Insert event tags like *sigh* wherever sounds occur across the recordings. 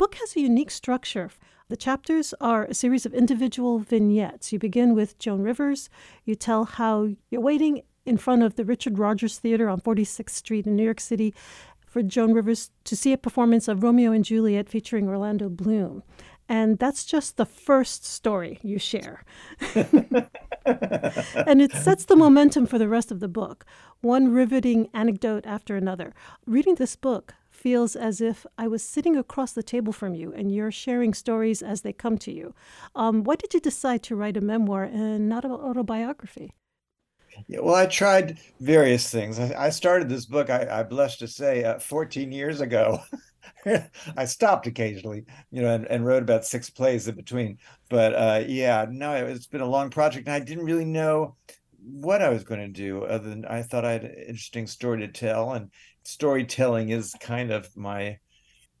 book has a unique structure. The chapters are a series of individual vignettes. You begin with Joan Rivers. You tell how you're waiting in front of the Richard Rodgers Theater on 46th Street in New York City for Joan Rivers to see a performance of Romeo and Juliet featuring Orlando Bloom. And that's just the first story you share. *laughs* and it sets the momentum for the rest of the book, one riveting anecdote after another. Reading this book feels as if I was sitting across the table from you and you're sharing stories as they come to you. Um, why did you decide to write a memoir and not an autobiography? Yeah, well, I tried various things. I, started this book, I, I blush to say, uh, 14 years ago. *laughs* I stopped occasionally, you know, and, and, wrote about six plays in between. But uh, yeah, no, it's been a long project, and I didn't really know what I was going to do. Other than I thought I had an interesting story to tell, and storytelling is kind of my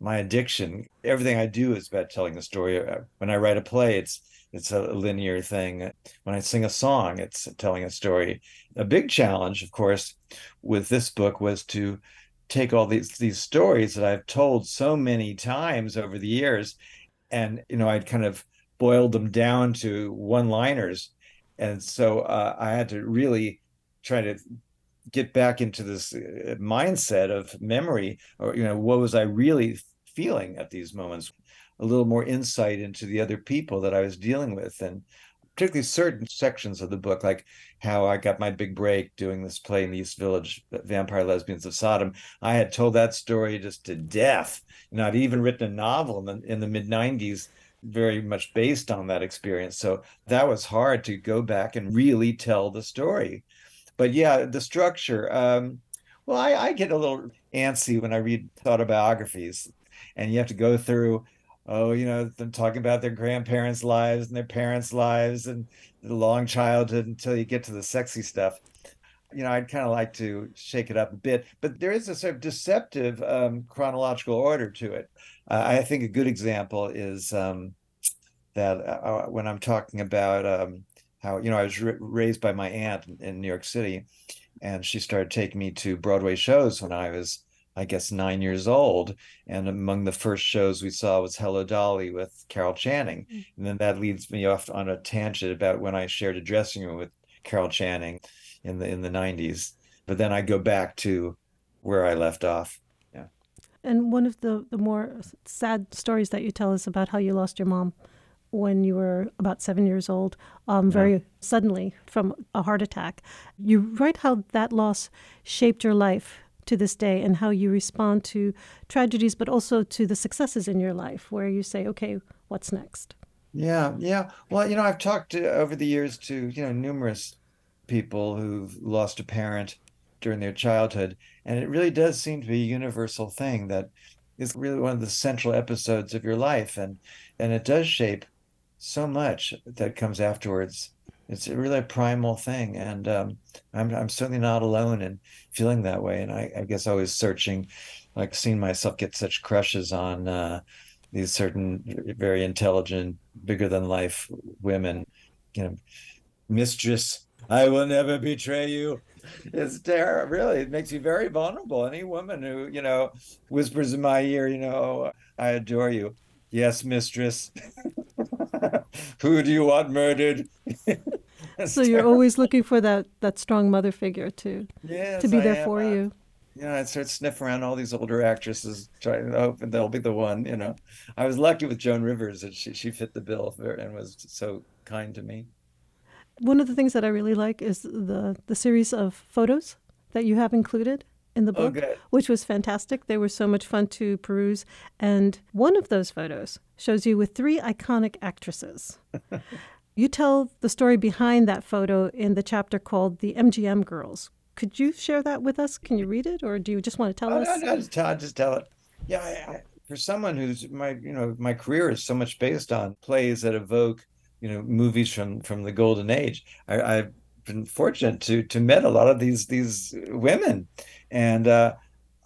my addiction. Everything I do is about telling a story. Uh, when I write a play, it's it's a linear thing. When I sing a song, it's telling a story. A big challenge, of course, with this book was to take all these these stories that I've told so many times over the years, and you know, I'd kind of boiled them down to one-liners, and so uh, I had to really try to get back into this uh, mindset of memory, or you know, what was I really feeling at these moments? a little more insight into the other people that I was dealing with, and particularly certain sections of the book, like how I got my big break doing this play in the East Village, Vampire Lesbians of Sodom. I had told that story just to death. Know, I'd even written a novel in the, in the mid 90s very much based on that experience. So that was hard to go back and really tell the story. But yeah, the structure. Um, well, I, I get a little antsy when I read autobiographies, and you have to go through oh, you know, them talking about their grandparents' lives and their parents' lives and the long childhood until you get to the sexy stuff. You know, I'd kind of like to shake it up a bit, but there is a sort of deceptive um, chronological order to it. Uh, I think a good example is um, that uh, uh when I'm talking about um, how, you know, I was r- raised by my aunt in, New York City, and she started taking me to Broadway shows when I was I guess, nine years old. And among the first shows we saw was Hello Dolly with Carol Channing. Mm. And then that leads me off on a tangent about when I shared a dressing room with Carol Channing in the in the 90s. But then I go back to where I left off. Yeah. And one of the, the more sad stories that you tell us about how you lost your mom when you were about seven years old, um, very yeah. suddenly from a heart attack. You write how that loss shaped your life to this day and how you respond to tragedies, but also to the successes in your life, where you say, okay, what's next? Yeah, yeah. Well, you know, I've talked to, over the years to, you know, numerous people who've lost a parent during their childhood. And it really does seem to be a universal thing that is really one of the central episodes of your life. And, and it does shape so much that comes afterwards. It's really a primal thing and um, I'm, I'm certainly not alone in feeling that way and i, I guess i was searching like seeing myself get such crushes on uh, these certain very intelligent bigger than life women. You know mistress i will never betray you. It's terrible really it makes you very vulnerable. Any woman who you know whispers in my ear you know i adore you. Yes mistress *laughs* who do you want murdered? *laughs* so you're always looking for that that strong mother figure to yes, to be there for uh, you. Yeah, I start sniffing around all these older actresses, trying to hope that they'll be the one. You know, I was lucky with Joan Rivers that she she fit the bill and was so kind to me. One of the things that I really like is the the series of photos that you have included in the oh, book, oh, which was fantastic. They were so much fun to peruse. And one of those photos shows you with three iconic actresses. *laughs* you tell the story behind that photo in the chapter called The MGM Girls. Could you share that with us? Can you read it, or do you just want to tell oh, us? No, no, just tell, just tell it. Yeah, I, I, for someone who's my, you know, my career is so much based on plays that evoke, you know, movies from from the golden age. I, I've been fortunate to to met a lot of these these women, and uh,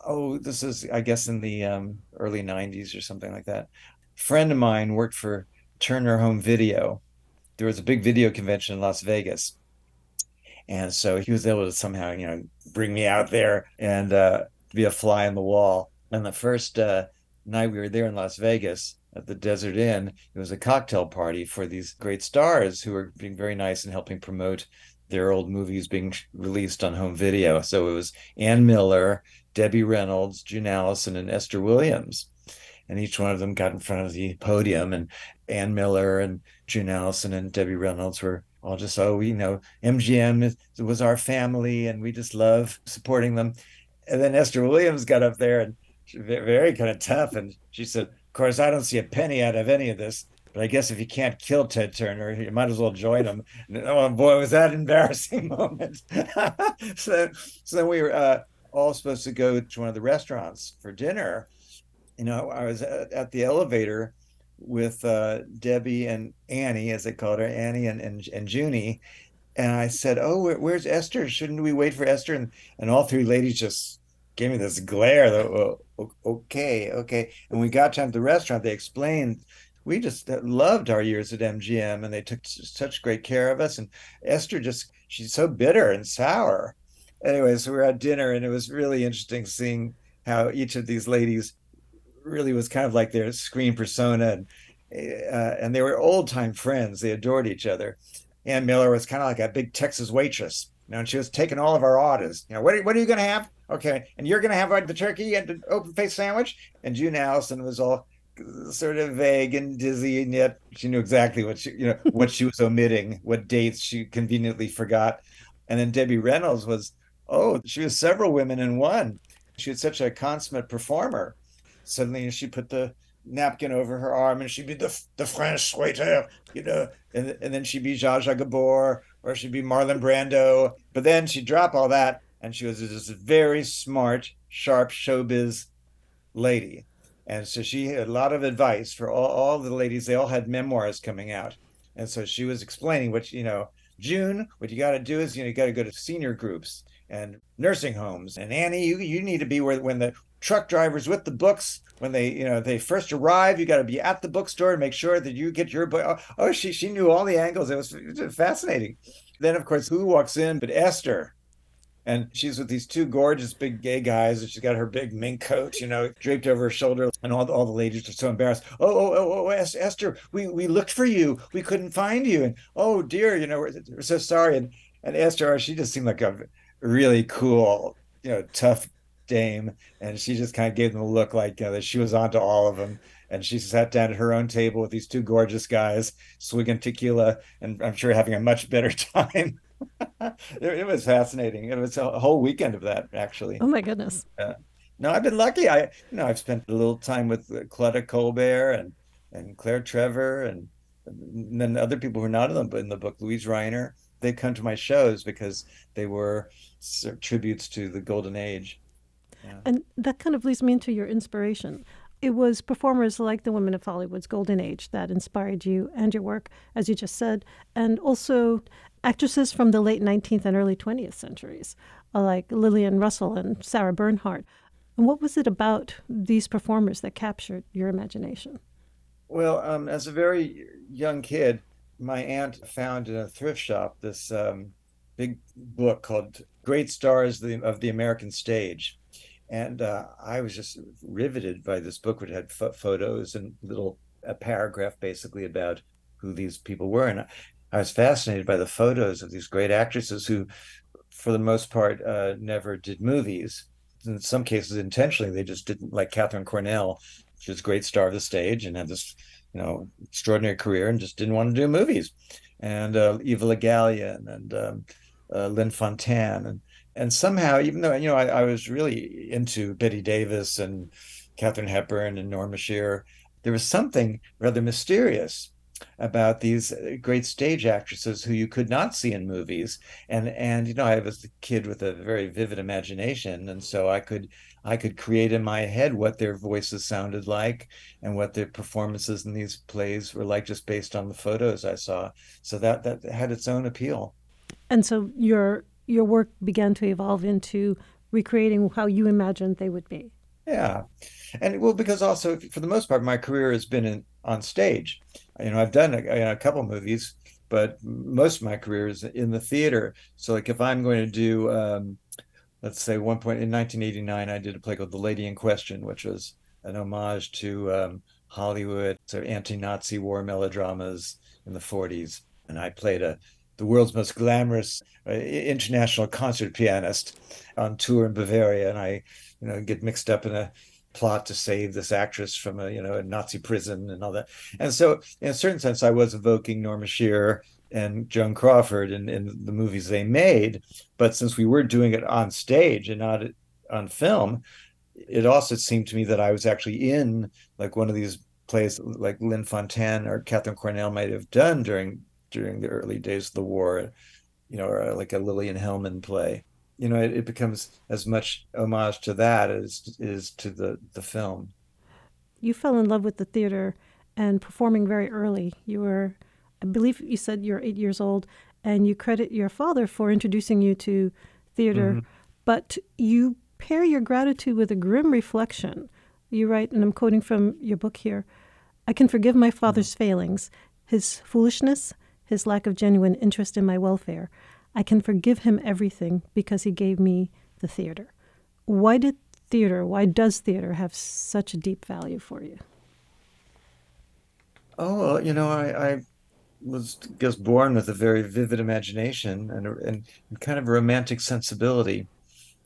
oh, this is I guess in the um, early '90s or something like that. A friend of mine worked for Turner Home Video. There was a big video convention in Las Vegas, and so he was able to somehow you know bring me out there and uh, be a fly on the wall. And the first uh, night we were there in Las Vegas at the Desert Inn, it was a cocktail party for these great stars who were being very nice and helping promote their old movies being released on home video. So it was Ann Miller, Debbie Reynolds, June Allyson, and Esther Williams. And each one of them got in front of the podium, and Ann Miller and June Allyson and Debbie Reynolds were all just, oh, you know, MGM was our family, and we just love supporting them. And then Esther Williams got up there and very kind of tough, and she said, "Of course, I don't see a penny out of any of this." But I guess if you can't kill Ted Turner, you might as well join him. *laughs* oh boy, was that embarrassing *laughs* moment. *laughs* so, so then we were uh, all supposed to go to one of the restaurants for dinner. You know, I was at, at the elevator with uh, Debbie and Annie, as they called her, Annie and and, and Junie. And I said, "Oh, where, where's Esther? Shouldn't we wait for Esther?" And and all three ladies just gave me this glare. That, oh, okay, okay. And we got to the restaurant. They explained we just uh, loved our years at MGM, and they took such great care of us. And Esther just she's so bitter and sour. Anyway, so we were at dinner, and it was really interesting seeing how each of these ladies really was kind of like their screen persona, and uh, and they were old time friends. They adored each other. Ann Miller was kind of like a big Texas waitress, you know, and she was taking all of our orders. You know, what are, what are you going to have? Okay, and you're going to have like, the turkey and the open face sandwich. And June Allyson was all sort of vague and dizzy, and yet she knew exactly what she, you know, *laughs* what she was omitting, what dates she conveniently forgot. And then Debbie Reynolds was, oh, she was several women in one. She was such a consummate performer. Suddenly, she put the napkin over her arm, and she'd be the the French waiter, you know, and and then she'd be Zsa Zsa Gabor, or she'd be Marlon Brando. But then she'd drop all that, and she was this very smart, sharp showbiz lady and so she had a lot of advice for all, all the ladies. They all had memoirs coming out. And so she was explaining what, you know, June, what you got to do is, you know, you got to go to senior groups and nursing homes. And Annie, you, you need to be where when the truck drivers with the books, when they, you know, they first arrive, you got to be at the bookstore and make sure that you get your book. Oh, oh, she, she knew all the angles. It was, it was fascinating. Then, of course, who walks in but Esther? And she's with these two gorgeous big gay guys and she's got her big mink coat you know draped over her shoulder and all the, all the ladies are so embarrassed. Oh oh oh, oh, oh esther we we looked for you. We couldn't find you. And oh dear you know we're, we're so sorry. And and esther she just seemed like a really cool you know tough dame. And she just kind of gave them a look like you know, that she was onto all of them. And she sat down at her own table with these two gorgeous guys swigging tequila and i'm sure having a much better *laughs* time *laughs* it, was fascinating. It was a whole weekend of that, actually. Oh my goodness. Uh, no, I've been lucky. I, you know, I've spent a little time with uh, Claudette Colbert and and Claire Trevor and, and then other people who are not in the, in the book, Luise Rainer. They come to my shows because they were tributes to the golden age. Yeah. And that kind of leads me into your inspiration it was performers like the women of Hollywood's golden age that inspired you and your work, as you just said, and also actresses from the late 19th and early 20th centuries, uh, like Lillian Russell and Sarah Bernhardt. And what was it about these performers that captured your imagination? Well, um, as a very young kid, my aunt found in a thrift shop this um, big book called Great Stars of the American Stage and uh, I was just riveted by this book, which had photos and little a paragraph basically about who these people were, and I was fascinated by the photos of these great actresses who, for the most part, uh, never did movies. In some cases, intentionally, they just didn't. Like Katharine Cornell, she was a great star of the stage and had this, you know, extraordinary career, and just didn't want to do movies. And uh, Eva Le Gallienne and um, uh, Lynn Fontanne and and somehow, even though you know I, I, was really into Bette Davis and Katharine Hepburn and Norma Shearer, there was something rather mysterious about these great stage actresses who you could not see in movies. And and you know I was a kid with a very vivid imagination, and so I could I could create in my head what their voices sounded like and what their performances in these plays were like just based on the photos I saw. So that that had its own appeal. And so your your work began to evolve into recreating how you imagined they would be. Yeah. And well, because also for the most part, my career has been in, on stage. You know, I've done a, a couple movies, but most of my career is in the theater. So, like, if I'm going to do, um, let's say, one point in 1989, I did a play called The Lady in Question, which was an homage to um, Hollywood, sort of anti-Nazi war melodramas in the 40s. And I played a the world's most glamorous uh, international concert pianist on tour in Bavaria, and I, you know, get mixed up in a plot to save this actress from a you know a Nazi prison and all that. And so, in a certain sense, I was evoking Norma Shearer and Joan Crawford in, in the movies they made. But since we were doing it on stage and not on film, it also seemed to me that I was actually in like one of these plays like Lynn Fontanne or Katharine Cornell might have done during during the early days of the war, you know, or like a Lillian Hellman play. You know, it, it becomes as much homage to that as is to the the film. You fell in love with the theater and performing very early. You were, I believe, you said you're eight years old, and you credit your father for introducing you to theater. Mm-hmm. But you pair your gratitude with a grim reflection. You write, and I'm quoting from your book here I can forgive my father's mm-hmm. failings, his foolishness, his lack of genuine interest in my welfare. I can forgive him everything because he gave me the theater. Why did theater, why does theater have such a deep value for you? Oh, you know, I, I was just born with a very vivid imagination and, and kind of a romantic sensibility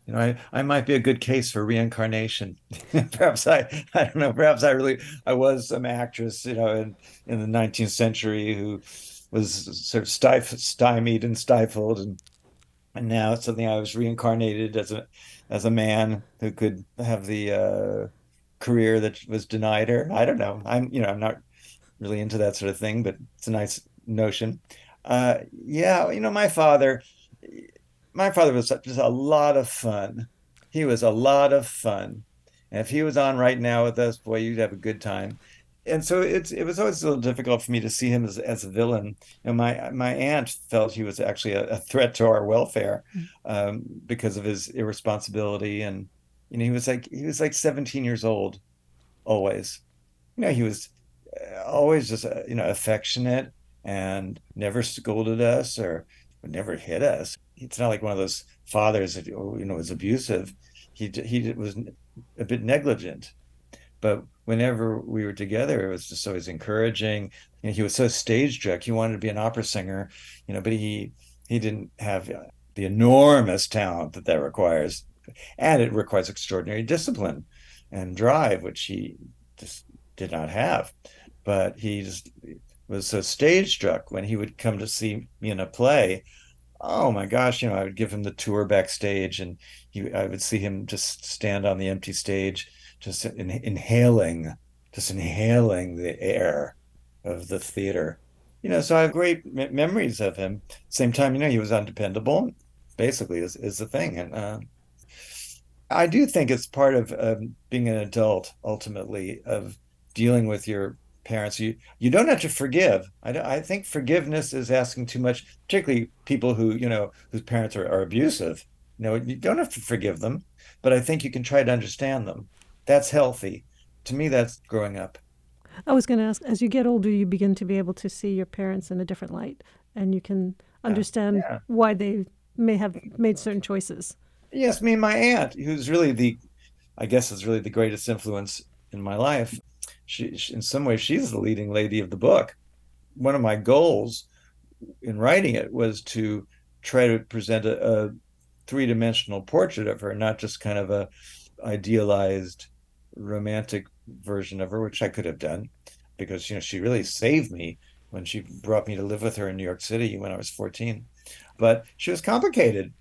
you know, I, I might be a good case for reincarnation. *laughs* perhaps I, I don't know, perhaps I really, I was some actress, you know, in, in the 19th century who was sort of stif- stymied and stifled. And, and now something I was reincarnated as a, as a man who could have the uh, career that was denied her. I don't know. I'm, you know, I'm not really into that sort of thing, but it's a nice notion. Uh, yeah, you know, my father, my father was just a lot of fun. He was a lot of fun. And if he was on right now with us, boy, you'd have a good time. And so it's it was always a little difficult for me to see him as, as a villain. And my my aunt felt he was actually a, a threat to our welfare hmm. um, because of his irresponsibility. And you know, he was like he was like 17 years old, always. You know, he was uh, always just uh, you know affectionate and never scolded us or never hit us it's not like one of those fathers that you know was abusive. He he was a bit negligent, but whenever we were together, it was just always encouraging. You know, he was so stage struck. He wanted to be an opera singer, you know, but he he didn't have uh, the enormous talent that that requires, and it requires extraordinary discipline and drive, which he just did not have. But he just was so stage struck when he would come to see me in a play oh my gosh, you know, I would give him the tour backstage, and he, I would see him just stand on the empty stage, just in, inhaling, just inhaling the air of the theater. You know, so I have great m- memories of him. Same time, you know, he was undependable. Basically, is is the thing, and uh, I do think it's part of um, being an adult. Ultimately, of dealing with your parents. You you don't have to forgive. I, I think forgiveness is asking too much, particularly people who you know whose parents are, are abusive. You know, you don't have to forgive them, but I think you can try to understand them. That's healthy. To me, that's growing up. I was going to ask, as you get older, you begin to be able to see your parents in a different light, and you can understand yeah. Why they may have made certain choices. Yes, me and my aunt, who's really the, I guess, is really the greatest influence in my life she, she, in some ways she's the leading lady of the book one of my goals in writing it was to try to present a, a three-dimensional portrait of her not just kind of a idealized romantic version of her which i could have done because you know she really saved me when she brought me to live with her in new york city when i was 14 but she was complicated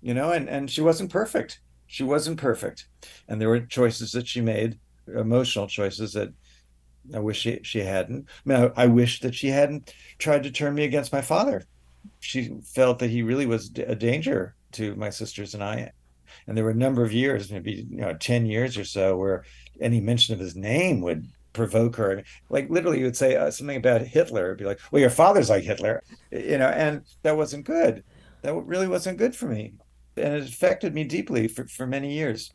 you know and and she wasn't perfect she wasn't perfect and there were choices that she made emotional choices that I wish she, she hadn't. I, mean, I, I wish that she hadn't tried to turn me against my father. She felt that he really was a danger to my sisters and I. And there were a number of years, maybe you know, ten years or so, where any mention of his name would provoke her. Like literally, you would say uh, something about Hitler. It'd be like, "Well, your father's like Hitler," you know, and that wasn't good. That really wasn't good for me, and it affected me deeply for, for many years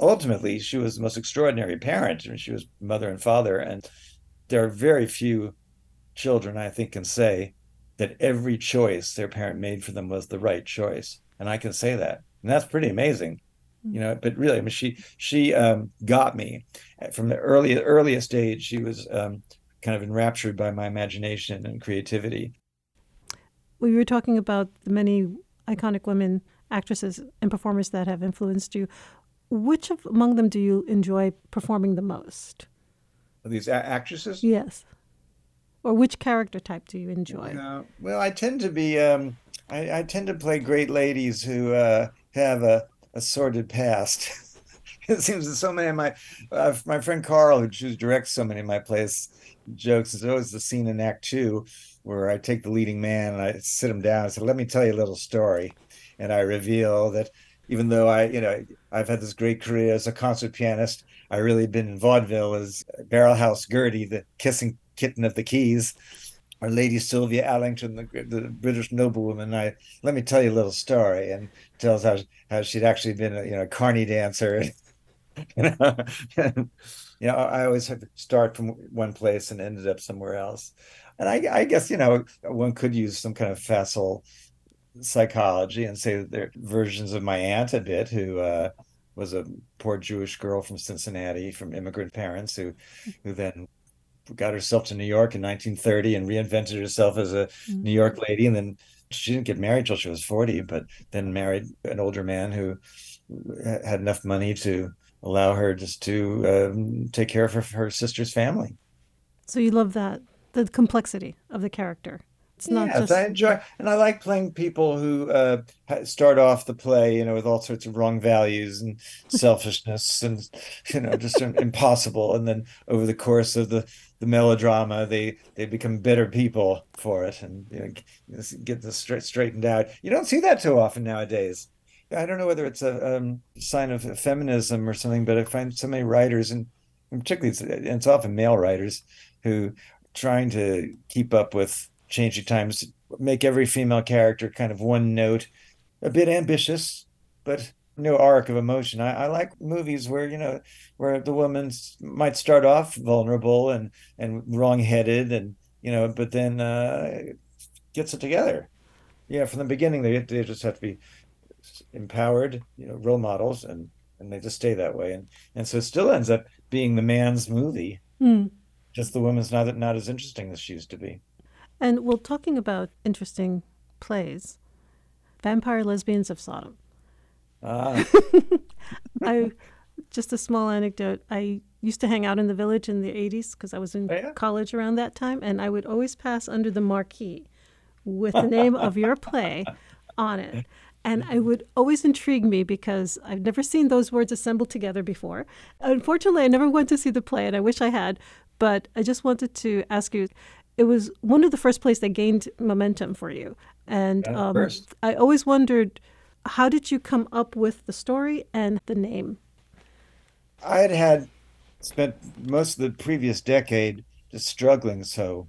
ultimately she was the most extraordinary parent. I mean, she was mother and father, and there are very few children I think can say that every choice their parent made for them was the right choice, and I can say that, and that's pretty amazing. you know but really i mean she she um, got me. From the early earliest age she was um, kind of enraptured by my imagination and creativity. We were talking about the many iconic women actresses and performers that have influenced you. Which of, among them do you enjoy performing the most? These a- actresses? Yes. Or which character type do you enjoy? Uh, well i tend to be um, I, I, tend to play great ladies who uh, have a a sordid past. *laughs* it seems that so many of my uh, my friend Carl, who directs so many of my plays, jokes is always the scene in Act Two where I take the leading man and I sit him down and say, "Let me tell you a little story," and I reveal that even though I, you know, I've had this great career as a concert pianist, I really been in vaudeville as Barrelhouse Gertie, the kissing kitten of the keys our Lady Sylvia Allington, the, the British noblewoman. I let me tell you a little story, and tells how how she'd actually been a you know carny dancer. *laughs* you know, you know, I always had to start from one place and ended up somewhere else. And I, I guess you know one could use some kind of facile psychology and say that they're versions of my aunt a bit, who uh, was a poor Jewish girl from Cincinnati, from immigrant parents, who who then got herself to New York in 1930 and reinvented herself as a mm-hmm. New York lady. And then she didn't get married till she was 40, but then married an older man who had enough money to allow her just to um, take care of her, her sister's family. So you love that, the complexity of the character. It's not yes, just... I enjoy, and I like playing people who uh, start off the play, you know, with all sorts of wrong values and *laughs* selfishness, and you know, just impossible. And then over the course of the the melodrama, they they become bitter people for it, and you know, get this straight, straightened out. You don't see that too often nowadays. I don't know whether it's a um, sign of feminism or something, but I find so many writers, and, and particularly it's, it's often male writers, who trying to keep up with changing times, make every female character kind of one note, a bit ambitious, but no arc of emotion. I, I like movies where you know where the woman might start off vulnerable and and wrong-headed, and you know, but then uh, gets it together. Yeah, from the beginning, they they just have to be empowered, you know, role models, and and they just stay that way, and and so it still ends up being the man's movie. Mm. Just the woman's not not as interesting as she used to be. And well, talking about interesting plays, Vampire Lesbians of Sodom. Ah. *laughs* I just a small anecdote. I used to hang out in the village in the 80s because I was in oh, yeah? college around that time, and I would always pass under the marquee with the *laughs* name of your play on it. And it would always intrigue me because I've never seen those words assembled together before. Unfortunately, I never went to see the play, and I wish I had. But I just wanted to ask you it was one of the first plays that gained momentum for you. And um, I always wondered how did you come up with the story and the name? I had had spent most of the previous decade just struggling. So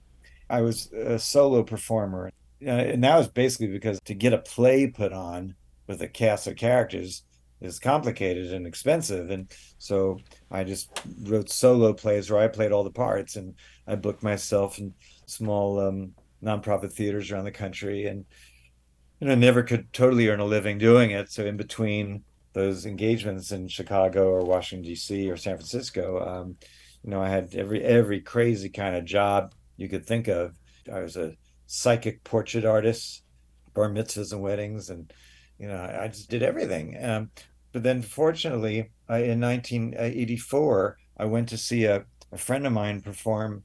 I was a solo performer. And that was basically because to get a play put on with a cast of characters is complicated and expensive. And so I just wrote solo plays where I played all the parts and I booked myself in small um, nonprofit theaters around the country, and you know never could totally earn a living doing it. So in between those engagements in Chicago or Washington D.C. or San Francisco, um, you know I had every every crazy kind of job you could think of. I was a psychic portrait artist, bar mitzvahs and weddings, and you know I just did everything. Um, but then, fortunately, I, in 1984, I went to see a, a friend of mine perform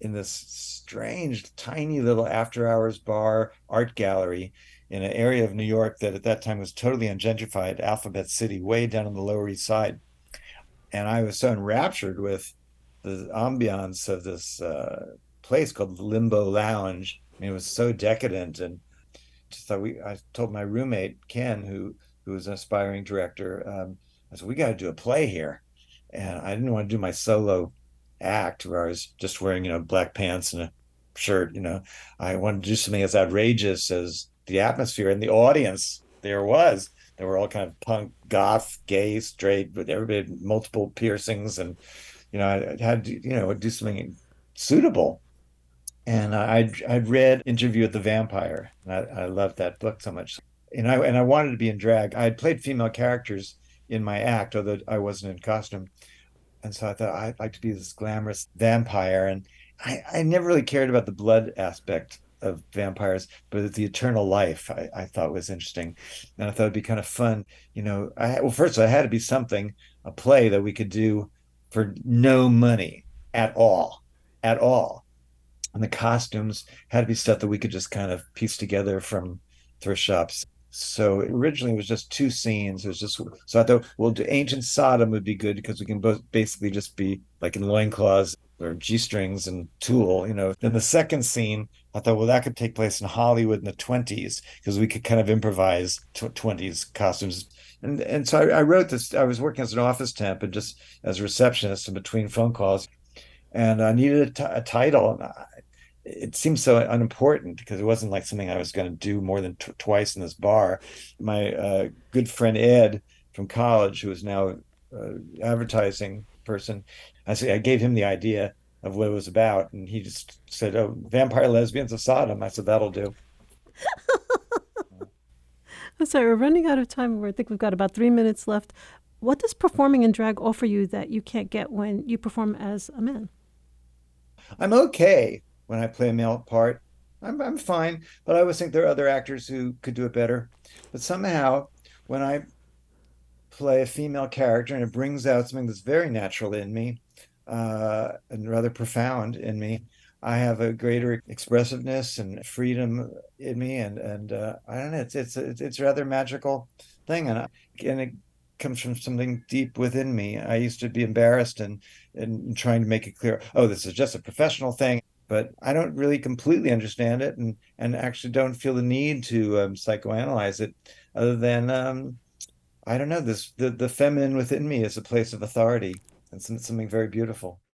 in this strange, tiny little after hours bar art gallery in an area of New York that at that time was totally ungentrified, Alphabet City, way down on the Lower East Side. And I was so enraptured with the ambiance of this uh, place called Limbo Lounge. I mean, it was so decadent. And just thought we, I told my roommate, Ken, who, who was an aspiring director, um, I said, we got to do a play here. And I didn't want to do my solo act where I was just wearing, you know, black pants and a shirt. You know, I wanted to do something as outrageous as the atmosphere and the audience there was. There were all kind of punk, goth, gay, straight, but everybody had multiple piercings, and you know, I, had to, you know, do something suitable. And I'd I'd read Interview with the Vampire, and I, I loved that book so much. And I and I wanted to be in drag. I had played female characters in my act, although I wasn't in costume. And so I thought oh, I'd like to be this glamorous vampire. And I, I never really cared about the blood aspect of vampires, but the eternal life I, I thought was interesting. And I thought it'd be kind of fun. You know, I well, first all, I had to be something, a play that we could do for no money at all, at all. And the costumes had to be stuff that we could just kind of piece together from thrift shops. So originally it was just two scenes. It was just so I thought, well, ancient Sodom would be good because we can both basically just be like in loincloths or G strings and tulle, you know. Then the second scene, I thought, well, that could take place in Hollywood in the 20s because we could kind of improvise 20s costumes. And, and so I, I, wrote this. I was working as an office temp and just as a receptionist in between phone calls. And I needed a, t- a title. And I, it seemed so unimportant because it wasn't like something I was going to do more than t- twice in this bar. My uh, good friend Ed from college, who is now uh, advertising person, I say I gave him the idea of what it was about, and he just said, "Oh, vampire lesbians of Sodom." I said, "That'll do." *laughs* I'm sorry, we're running out of time. I think we've got about three minutes left. What does performing in drag offer you that you can't get when you perform as a man? I'm okay when I play a male part. I'm, I'm fine, but I always think there are other actors who could do it better. But somehow, when I play a female character and it brings out something that's very natural in me uh, and rather profound in me, I have a greater expressiveness and freedom in me, and and uh, I don't know, it's it's it's, rather magical thing, and I, and it comes from something deep within me. I used to be embarrassed and and trying to make it clear, oh, this is just a professional thing but I don't really completely understand it, and and actually don't feel the need to um, psychoanalyze it, other than um, I don't know this the the feminine within me is a place of authority and some, something very beautiful.